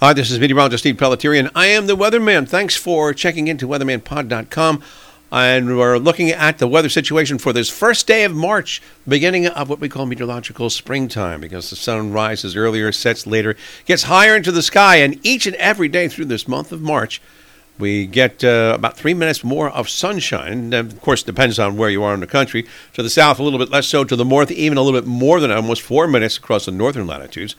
Hi, this is meteorologist Steve Pelletieri, and I am the weatherman. Thanks for checking into weathermanpod.com. And we're looking at the weather situation for this first day of March, beginning of what we call meteorological springtime, because the sun rises earlier, sets later, gets higher into the sky, and each and every day through this month of March, we get uh, about three minutes more of sunshine. And of course, it depends on where you are in the country. To the south, a little bit less so. To the north, even a little bit more than almost four minutes across the northern latitudes.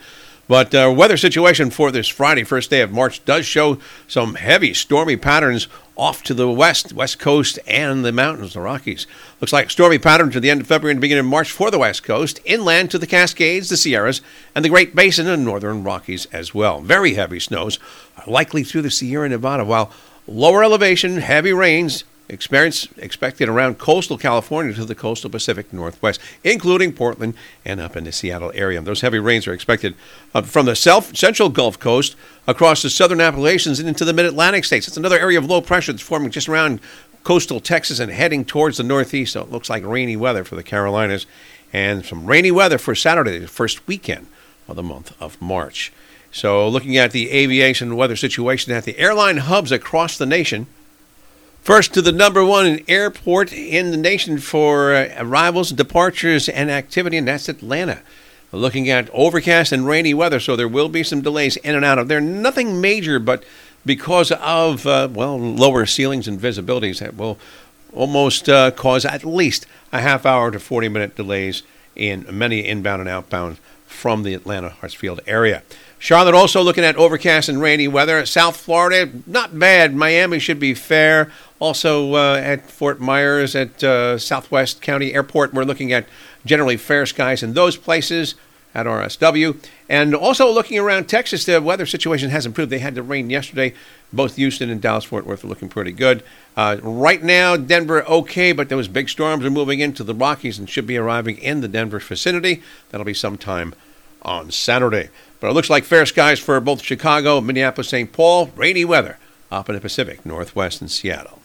But uh, weather situation for this Friday, first day of March, does show some heavy stormy patterns off to the west, west coast, and the mountains, the Rockies. Looks like stormy pattern to the end of February and beginning of March for the west coast, inland to the Cascades, the Sierras, and the Great Basin and northern Rockies as well. Very heavy snows are likely through the Sierra Nevada, while lower elevation, heavy rains experience expected around coastal California to the coastal Pacific Northwest, including Portland and up in the Seattle area. Those heavy rains are expected uh, from the south central Gulf Coast across the southern Appalachians and into the mid Atlantic states. It's another area of low pressure that's forming just around coastal Texas and heading towards the northeast. So it looks like rainy weather for the Carolinas and some rainy weather for Saturday, the first weekend of the month of March. So, looking at the aviation weather situation at the airline hubs across the nation, First to the number one airport in the nation for uh, arrivals, departures, and activity, and that's Atlanta. Looking at overcast and rainy weather, so there will be some delays in and out of there. Nothing major, but because of, uh, well, lower ceilings and visibilities, that will almost uh, cause at least a half hour to 40 minute delays in many inbound and outbound from the Atlanta Hartsfield area. Charlotte also looking at overcast and rainy weather. South Florida, not bad. Miami should be fair. Also uh, at Fort Myers at uh, Southwest County Airport, we're looking at generally fair skies in those places at RSW. And also looking around Texas, the weather situation has improved. They had the rain yesterday. Both Houston and Dallas Fort Worth are looking pretty good. Uh, right now, Denver okay, but those big storms are moving into the Rockies and should be arriving in the Denver vicinity. That'll be sometime on Saturday. But it looks like fair skies for both Chicago, Minneapolis, St. Paul. Rainy weather up in the Pacific, Northwest, and Seattle.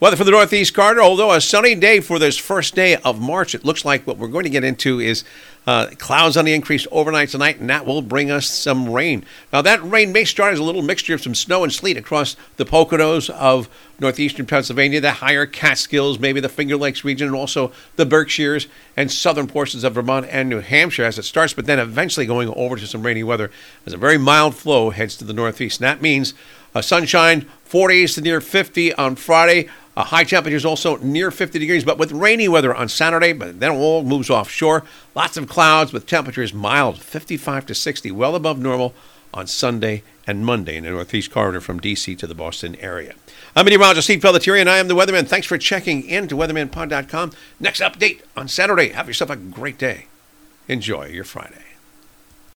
Weather for the Northeast Corridor, although a sunny day for this first day of March, it looks like what we're going to get into is uh, clouds on the increase overnight tonight, and that will bring us some rain. Now, that rain may start as a little mixture of some snow and sleet across the Poconos of northeastern Pennsylvania, the higher Catskills, maybe the Finger Lakes region, and also the Berkshires and southern portions of Vermont and New Hampshire as it starts, but then eventually going over to some rainy weather as a very mild flow heads to the northeast. And that means sunshine, 40s to near 50 on Friday. Uh, high temperatures also near 50 degrees, but with rainy weather on Saturday, but then it all moves offshore. Lots of clouds with temperatures mild, 55 to 60, well above normal on Sunday and Monday in the Northeast Corridor from D.C. to the Boston area. I'm meteorologist Steve Pelletieri, and I am the Weatherman. Thanks for checking in to weathermanpod.com. Next update on Saturday. Have yourself a great day. Enjoy your Friday.